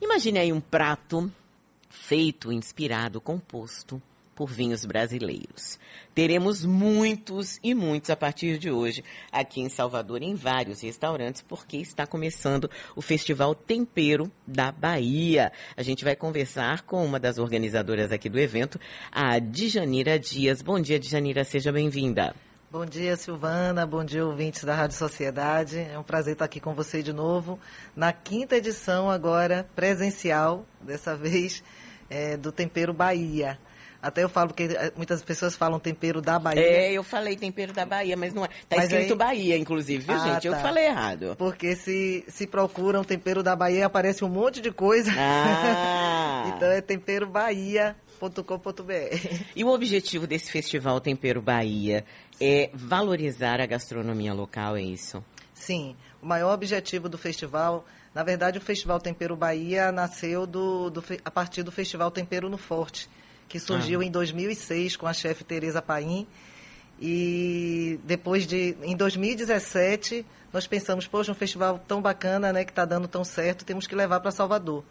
Imagine aí um prato feito, inspirado, composto por vinhos brasileiros. Teremos muitos e muitos a partir de hoje aqui em Salvador, em vários restaurantes, porque está começando o Festival Tempero da Bahia. A gente vai conversar com uma das organizadoras aqui do evento, a Djanira Dias. Bom dia, Djanira, seja bem-vinda. Bom dia, Silvana. Bom dia, ouvintes da Rádio Sociedade. É um prazer estar aqui com você de novo, na quinta edição agora, presencial, dessa vez, é, do Tempero Bahia. Até eu falo que eh, muitas pessoas falam tempero da Bahia. É, eu falei tempero da Bahia, mas não é. Tá mas escrito aí... Bahia, inclusive, viu, ah, gente? Eu tá. falei errado. Porque se, se procuram tempero da Bahia, aparece um monte de coisa. Ah. então é tempero Bahia. E o objetivo desse festival Tempero Bahia é valorizar a gastronomia local, é isso? Sim. O maior objetivo do festival, na verdade, o Festival Tempero Bahia nasceu do, do a partir do Festival Tempero no Forte, que surgiu ah. em 2006 com a chefe Tereza Paim. E depois de, em 2017, nós pensamos, poxa, um festival tão bacana, né, que está dando tão certo, temos que levar para Salvador.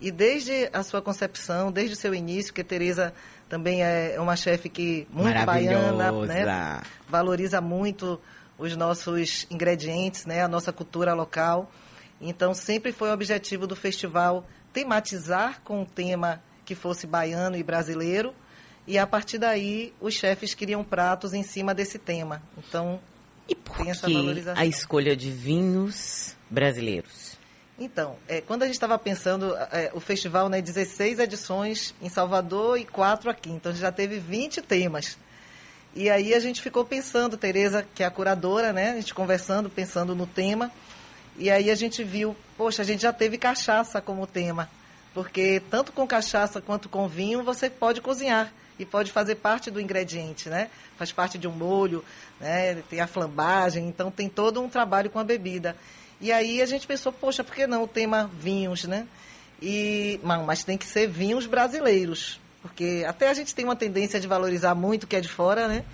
E desde a sua concepção, desde o seu início, que Tereza também é uma chefe que muito baiana, né, valoriza muito os nossos ingredientes, né, a nossa cultura local. Então, sempre foi o objetivo do festival tematizar com o tema que fosse baiano e brasileiro. E a partir daí, os chefes criam pratos em cima desse tema. Então, e por tem essa valorização. a escolha de vinhos brasileiros? Então, é, quando a gente estava pensando, é, o festival, né, 16 edições em Salvador e 4 aqui. Então, já teve 20 temas. E aí a gente ficou pensando, Tereza, que é a curadora, né? A gente conversando, pensando no tema. E aí a gente viu, poxa, a gente já teve cachaça como tema porque tanto com cachaça quanto com vinho você pode cozinhar e pode fazer parte do ingrediente, né? Faz parte de um molho, né? Tem a flambagem, então tem todo um trabalho com a bebida. E aí a gente pensou, poxa, por que não o tema vinhos, né? E, não, mas tem que ser vinhos brasileiros, porque até a gente tem uma tendência de valorizar muito o que é de fora, né?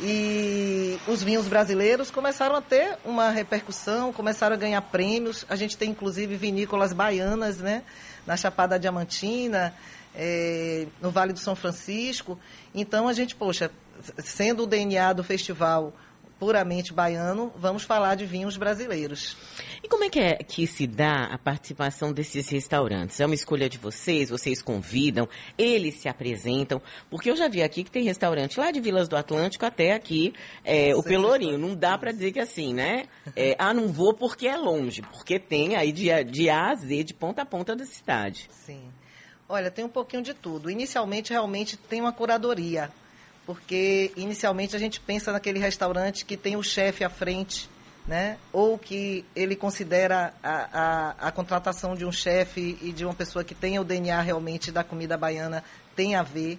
E os vinhos brasileiros começaram a ter uma repercussão, começaram a ganhar prêmios. A gente tem inclusive vinícolas baianas, né? na Chapada Diamantina, é, no Vale do São Francisco. Então a gente, poxa, sendo o DNA do festival puramente baiano, vamos falar de vinhos brasileiros. E como é que, é que se dá a participação desses restaurantes? É uma escolha de vocês? Vocês convidam? Eles se apresentam? Porque eu já vi aqui que tem restaurante lá de Vilas do Atlântico até aqui, é, o Pelourinho. Não dá para dizer que é assim, né? É, ah, não vou porque é longe. Porque tem aí de, de A a Z, de ponta a ponta da cidade. Sim. Olha, tem um pouquinho de tudo. Inicialmente, realmente, tem uma curadoria porque inicialmente a gente pensa naquele restaurante que tem o chefe à frente, né? ou que ele considera a, a, a contratação de um chefe e de uma pessoa que tenha o DNA realmente da comida baiana tem a ver,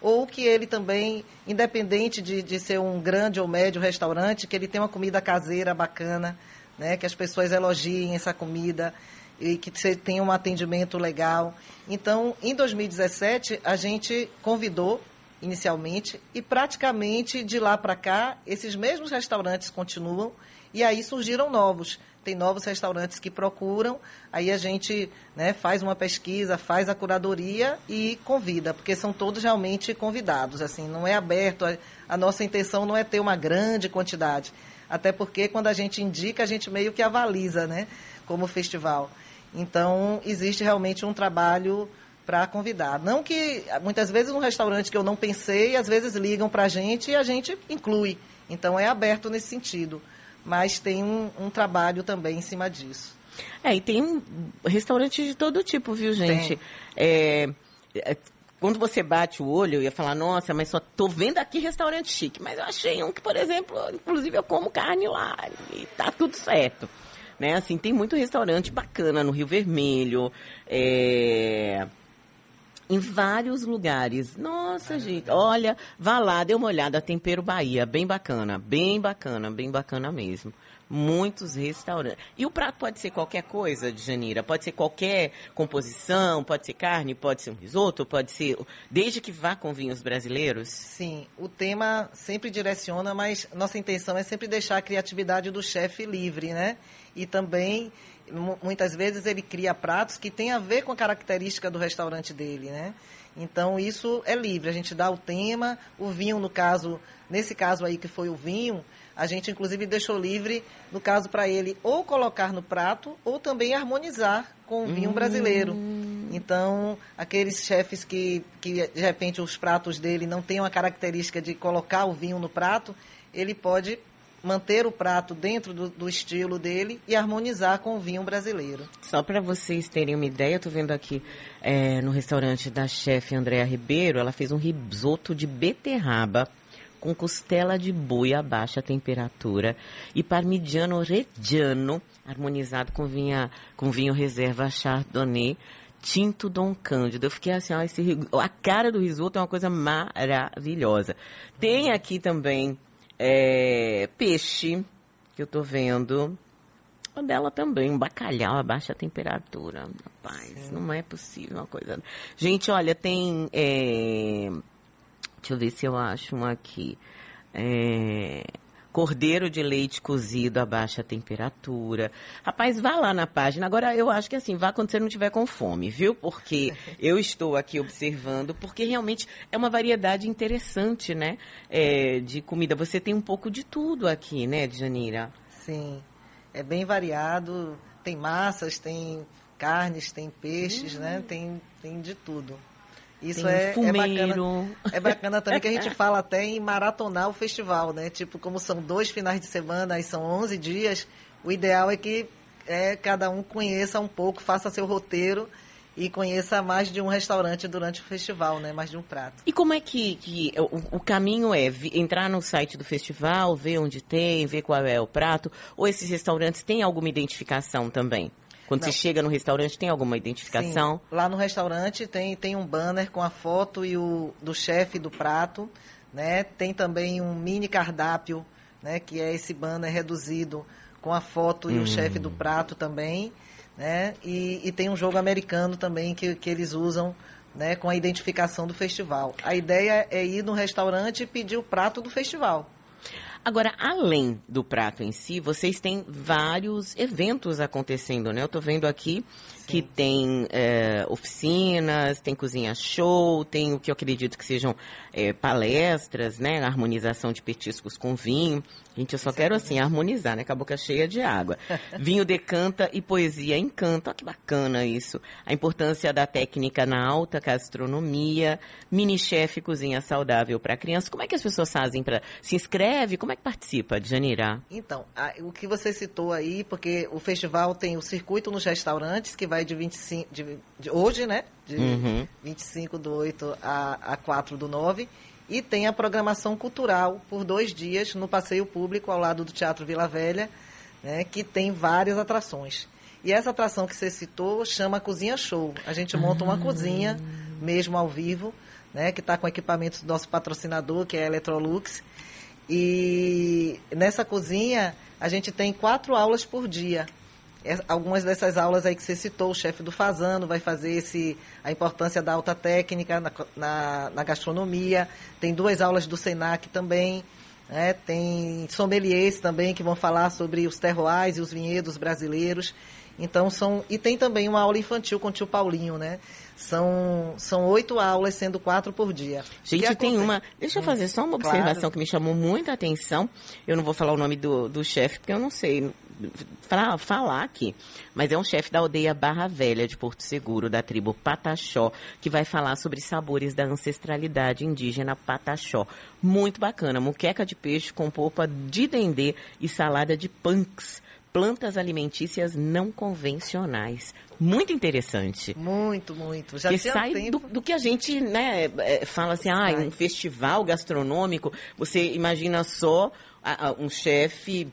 ou que ele também, independente de, de ser um grande ou médio restaurante, que ele tem uma comida caseira bacana, né? que as pessoas elogiem essa comida e que tenha um atendimento legal. Então, em 2017, a gente convidou inicialmente, e praticamente de lá para cá, esses mesmos restaurantes continuam, e aí surgiram novos. Tem novos restaurantes que procuram, aí a gente né, faz uma pesquisa, faz a curadoria e convida, porque são todos realmente convidados. Assim, não é aberto, a, a nossa intenção não é ter uma grande quantidade. Até porque quando a gente indica, a gente meio que avaliza, né, como festival. Então, existe realmente um trabalho para convidar. Não que muitas vezes um restaurante que eu não pensei, às vezes ligam para a gente e a gente inclui. Então é aberto nesse sentido. Mas tem um, um trabalho também em cima disso. É, e tem restaurante de todo tipo, viu, gente? É, é, quando você bate o olho, eu ia falar, nossa, mas só tô vendo aqui restaurante chique. Mas eu achei um que, por exemplo, inclusive eu como carne lá e tá tudo certo. Né? Assim, tem muito restaurante bacana no Rio Vermelho. É em vários lugares. Nossa, gente, olha, vá lá, dê uma olhada, Tempero Bahia, bem bacana, bem bacana, bem bacana mesmo. Muitos restaurantes. E o prato pode ser qualquer coisa, de Janira, pode ser qualquer composição, pode ser carne, pode ser um risoto, pode ser, desde que vá com vinhos brasileiros? Sim, o tema sempre direciona, mas nossa intenção é sempre deixar a criatividade do chefe livre, né? E também muitas vezes ele cria pratos que têm a ver com a característica do restaurante dele, né? Então isso é livre, a gente dá o tema, o vinho no caso, nesse caso aí que foi o vinho, a gente inclusive deixou livre no caso para ele ou colocar no prato ou também harmonizar com o vinho hum. brasileiro. Então, aqueles chefes que, que de repente os pratos dele não têm uma característica de colocar o vinho no prato, ele pode manter o prato dentro do, do, estilo dele e harmonizar com o vinho brasileiro. Só para vocês terem uma ideia, eu estou vendo aqui é, no restaurante da chefe Andréa Ribeiro, ela fez um risoto de beterraba com costela de boi a baixa temperatura e parmigiano reggiano harmonizado com, vinha, com vinho reserva Chardonnay tinto Dom Cândido. Eu fiquei assim, ó, esse, a cara do risoto é uma coisa maravilhosa. Tem aqui também é, peixe, que eu tô vendo. O dela também, um bacalhau a baixa temperatura. Rapaz, Sim. não é possível uma coisa. Gente, olha, tem. É... Deixa eu ver se eu acho um aqui. É cordeiro de leite cozido a baixa temperatura. Rapaz, vá lá na página. Agora, eu acho que assim, vá quando você não tiver com fome, viu? Porque eu estou aqui observando, porque realmente é uma variedade interessante, né? É, de comida. Você tem um pouco de tudo aqui, né, Janira? Sim, é bem variado. Tem massas, tem carnes, tem peixes, né? Hum. Tem, tem de tudo. Isso é, é, bacana. É bacana também que a gente fala até em maratonar o festival, né? Tipo, como são dois finais de semana e são 11 dias, o ideal é que é, cada um conheça um pouco, faça seu roteiro e conheça mais de um restaurante durante o festival, né? Mais de um prato. E como é que, que o, o, caminho é entrar no site do festival, ver onde tem, ver qual é o prato, ou esses restaurantes têm alguma identificação também? Quando Não. você chega no restaurante, tem alguma identificação? Sim. Lá no restaurante tem, tem um banner com a foto e o, do chefe do prato, né? Tem também um mini cardápio, né? Que é esse banner reduzido com a foto e hum. o chefe do prato também, né? E, e tem um jogo americano também que, que eles usam né, com a identificação do festival. A ideia é ir no restaurante e pedir o prato do festival. Agora, além do prato em si, vocês têm vários eventos acontecendo, né? Eu estou vendo aqui Sim. que tem é, oficinas, tem cozinha show, tem o que eu acredito que sejam é, palestras, né? Harmonização de petiscos com vinho. Gente, eu só quero assim, harmonizar, né? Com a boca cheia de água. Vinho decanta e poesia encanta. Olha que bacana isso. A importância da técnica na alta gastronomia, mini-chefe cozinha saudável para crianças. Como é que as pessoas fazem para se inscreve? Como é que participa, Janira? Então, a, o que você citou aí, porque o festival tem o circuito nos restaurantes, que vai de 25, de, de hoje, né? De uhum. 25 do 8 a, a 4 do 9 e tem a programação cultural por dois dias no passeio público ao lado do Teatro Vila Velha, né, que tem várias atrações. E essa atração que você citou chama Cozinha Show. A gente monta uma cozinha, mesmo ao vivo, né, que está com equipamentos do nosso patrocinador, que é a Electrolux. E nessa cozinha a gente tem quatro aulas por dia algumas dessas aulas aí que você citou, o chefe do Fazano vai fazer esse, a importância da alta técnica na, na, na gastronomia. Tem duas aulas do SENAC também. Né? Tem sommeliers também que vão falar sobre os terroirs e os vinhedos brasileiros. Então são e tem também uma aula infantil com o tio Paulinho, né? São, são oito aulas, sendo quatro por dia. Gente, tem uma. Deixa eu hum, fazer só uma observação claro. que me chamou muita atenção. Eu não vou falar o nome do, do chefe, porque eu não sei falar, falar aqui. Mas é um chefe da aldeia Barra Velha de Porto Seguro, da tribo Pataxó, que vai falar sobre sabores da ancestralidade indígena Pataxó. Muito bacana. Muqueca de peixe com polpa de dendê e salada de punks plantas alimentícias não convencionais. Muito interessante. Muito, muito. Já que sai do, do, que a gente né, é, fala assim, ah, um festival gastronômico, você imagina só um chefe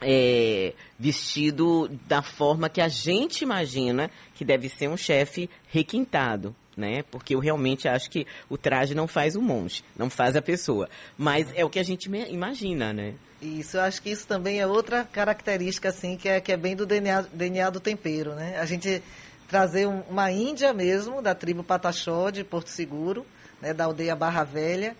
é, vestido da forma que a gente imagina que deve ser um chefe requintado, né? Porque eu realmente acho que o traje não faz o monge, não faz a pessoa. Mas é o que a gente imagina, né? Isso, eu acho que isso também é outra característica, assim, que é, que é bem do DNA, DNA do tempero, né? A gente trazer um, uma índia mesmo, da tribo Pataxó, de Porto Seguro, né, da aldeia Barra Velha,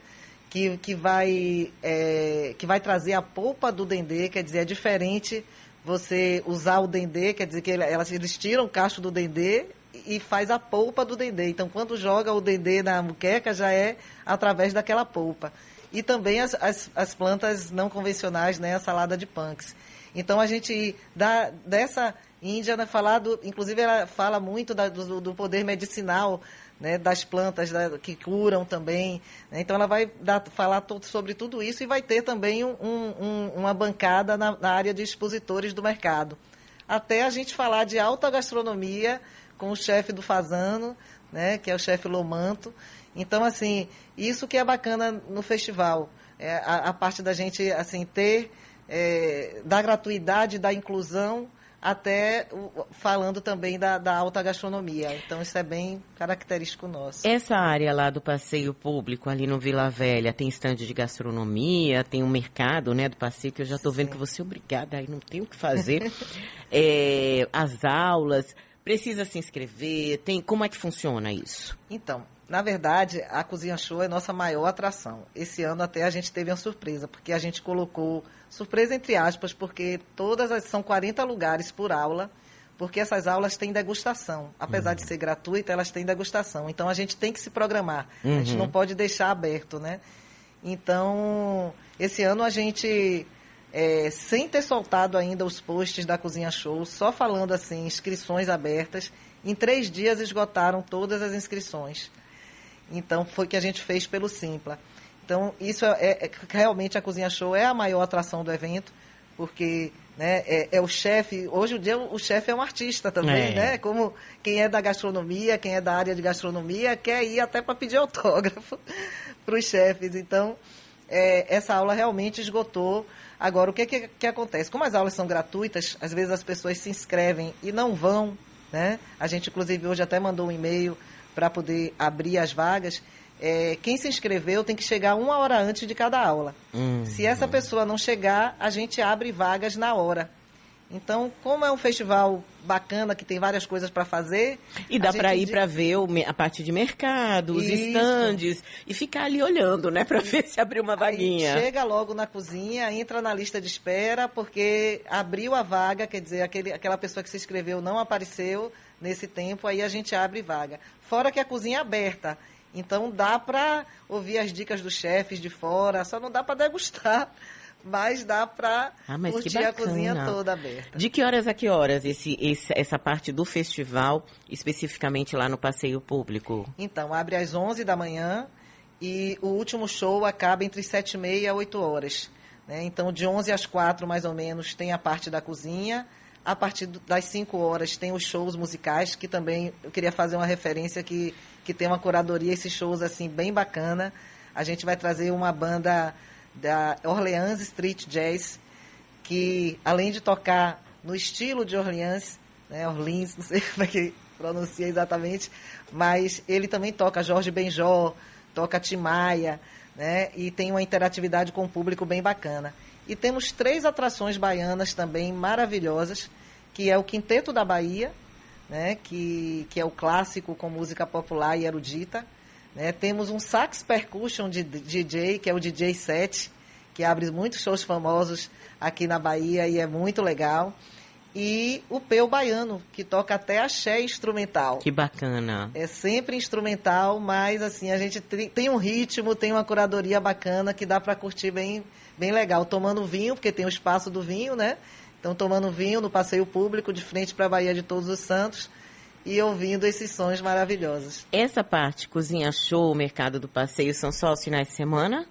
que, que, vai, é, que vai trazer a polpa do dendê, quer dizer, é diferente você usar o dendê, quer dizer que elas, eles tiram o cacho do dendê e faz a polpa do dendê. Então, quando joga o dendê na muqueca, já é através daquela polpa. E também as, as, as plantas não convencionais, né, a salada de punks. Então, a gente dá dessa Índia, né, falado, inclusive ela fala muito da, do, do, poder medicinal né, das plantas da, que curam também. Né? Então, ela vai dar, falar sobre tudo isso e vai ter também um, um, uma bancada na, na área de expositores do mercado. Até a gente falar de alta gastronomia com o chefe do Fazano, né, que é o chefe Lomanto. Então, assim, isso que é bacana no festival. É a, a parte da gente, assim, ter, é, da gratuidade, da inclusão, até falando também da, da, alta gastronomia. Então, isso é bem característico nosso. Essa área lá do passeio público, ali no Vila Velha, tem estande de gastronomia, tem um mercado né, do passeio, que eu já estou vendo que você é obrigada, aí não tem o que fazer. é, as aulas, Precisa se inscrever? Tem como é que funciona isso? Então, na verdade, a Cozinha Show é nossa maior atração. Esse ano até a gente teve uma surpresa, porque a gente colocou surpresa entre aspas, porque todas as, são 40 lugares por aula, porque essas aulas têm degustação. Apesar uhum. de ser gratuita, elas têm degustação. Então a gente tem que se programar. Uhum. A gente não uhum. pode deixar aberto, né? Então, esse ano a gente é, sem ter soltado ainda os posts da Cozinha Show, só falando assim, inscrições abertas. Em três dias esgotaram todas as inscrições. Então, foi que a gente fez pelo Simpla. Então, isso é, é, é realmente a Cozinha Show é a maior atração do evento, porque né, é, é o chefe. Hoje o dia o chefe é um artista também, é. né? Como quem é da gastronomia, quem é da área de gastronomia, quer ir até para pedir autógrafo para os chefes. Então, é, essa aula realmente esgotou Agora, o que, que, que acontece? Como as aulas são gratuitas, às vezes as pessoas se inscrevem e não vão, né? A gente, inclusive, hoje até mandou um e-mail para poder abrir as vagas. É, quem se inscreveu tem que chegar uma hora antes de cada aula. Uhum. Se essa pessoa não chegar, a gente abre vagas na hora. Então, como é um festival bacana, que tem várias coisas para fazer... E dá para ir para ver o, a parte de mercado, os Isso. estandes, e ficar ali olhando, né, para ver se abriu uma vaguinha. Aí chega logo na cozinha, entra na lista de espera, porque abriu a vaga, quer dizer, aquele, aquela pessoa que se inscreveu não apareceu nesse tempo, aí a gente abre vaga. Fora que a cozinha é aberta, então dá para ouvir as dicas dos chefes de fora, só não dá para degustar mas dá para ah, curtir a cozinha toda aberta. De que horas a que horas esse, esse, essa parte do festival, especificamente lá no passeio público? Então, abre às 11 da manhã e o último show acaba entre 7 e meia e 8 horas. Né? Então, de 11 às 4, mais ou menos, tem a parte da cozinha. A partir das 5 horas tem os shows musicais, que também eu queria fazer uma referência que, que tem uma curadoria, esses shows assim bem bacana. A gente vai trazer uma banda da Orleans Street Jazz, que além de tocar no estilo de Orleans, né, Orleans, não sei como é que pronuncia exatamente, mas ele também toca Jorge Benjó, toca Timaya, né, e tem uma interatividade com o público bem bacana. E temos três atrações baianas também maravilhosas, que é o Quinteto da Bahia, né, que, que é o clássico com música popular e erudita, né? Temos um sax percussion de DJ, que é o DJ 7, que abre muitos shows famosos aqui na Bahia e é muito legal. E o Peu Baiano, que toca até axé instrumental. Que bacana. É sempre instrumental, mas assim, a gente tem um ritmo, tem uma curadoria bacana que dá para curtir bem, bem legal. Tomando vinho, porque tem o espaço do vinho, né? Então, tomando vinho no passeio público, de frente para a Bahia de Todos os Santos e ouvindo esses sons maravilhosos. Essa parte, cozinha show, mercado do passeio, são só os finais de semana?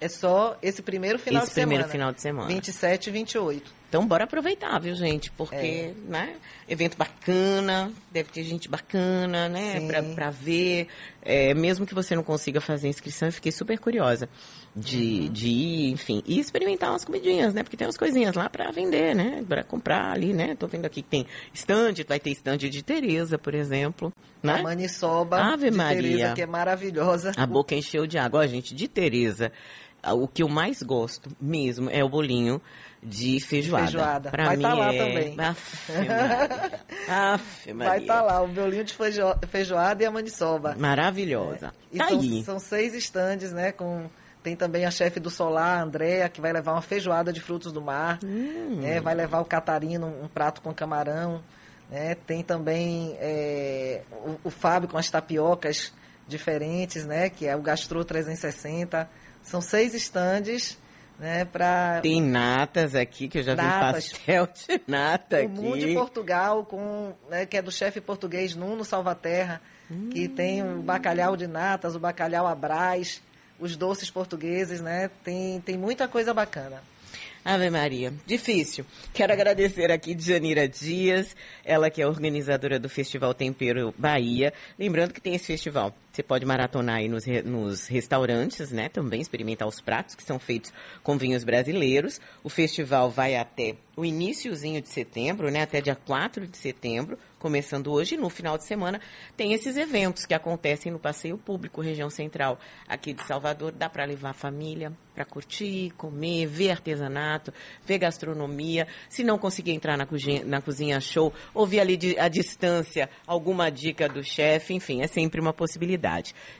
É só esse primeiro final esse de primeiro semana. final de semana. 27 e 28. Então, bora aproveitar, viu, gente? Porque, é. né? Evento bacana, deve ter gente bacana, né? Pra, pra ver. É, mesmo que você não consiga fazer inscrição, eu fiquei super curiosa de, uhum. de ir, enfim, e experimentar umas comidinhas, né? Porque tem umas coisinhas lá para vender, né? Para comprar ali, né? Tô vendo aqui que tem estande, vai ter estande de Tereza, por exemplo, né? A maniçoba Ave de Maria. Tereza, que é maravilhosa. A boca encheu de água, Ó, gente, de Tereza. O que eu mais gosto mesmo é o bolinho de feijoada. feijoada. Pra Vai estar tá lá é... também. Aff, Maria. Aff, Maria. Vai estar tá lá o bolinho de feijoada e a maniçoba. Maravilhosa. É. E tá são, aí. são seis estandes, né, com Tem também a chefe do Solar, a Andréa, que vai levar uma feijoada de frutos do mar. Hum. Né? Vai levar o Catarino, um prato com camarão. Né? Tem também é, o, o Fábio com as tapiocas diferentes, né? Que é o Gastro 360. São seis estandes, né? Para Tem natas aqui, que eu já Natas. vi pastel de nata o Mundo de aqui. Portugal, com, né, que é do chefe português Nuno Salvaterra, que tem o bacalhau de natas, o bacalhau à Brás, os doces portugueses, né? Tem, tem muita coisa bacana. Ave Maria, difícil. Quero agradecer aqui Janira Dias, ela que é organizadora do Festival Tempero Bahia. Lembrando que tem esse festival. Você pode maratonar aí nos, nos restaurantes, né? Também experimentar os pratos que são feitos com vinhos brasileiros. O festival vai até o iníciozinho de setembro, né? Até dia 4 de setembro, começando hoje. No final de semana tem esses eventos que acontecem no Passeio Público, região central aqui de Salvador. Dá para levar a família para curtir, comer, ver artesanato, ver gastronomia. Se não conseguir entrar na cozinha, na cozinha show, ouvir ali de, à distância alguma dica do chefe, enfim, é sempre uma possibilidade.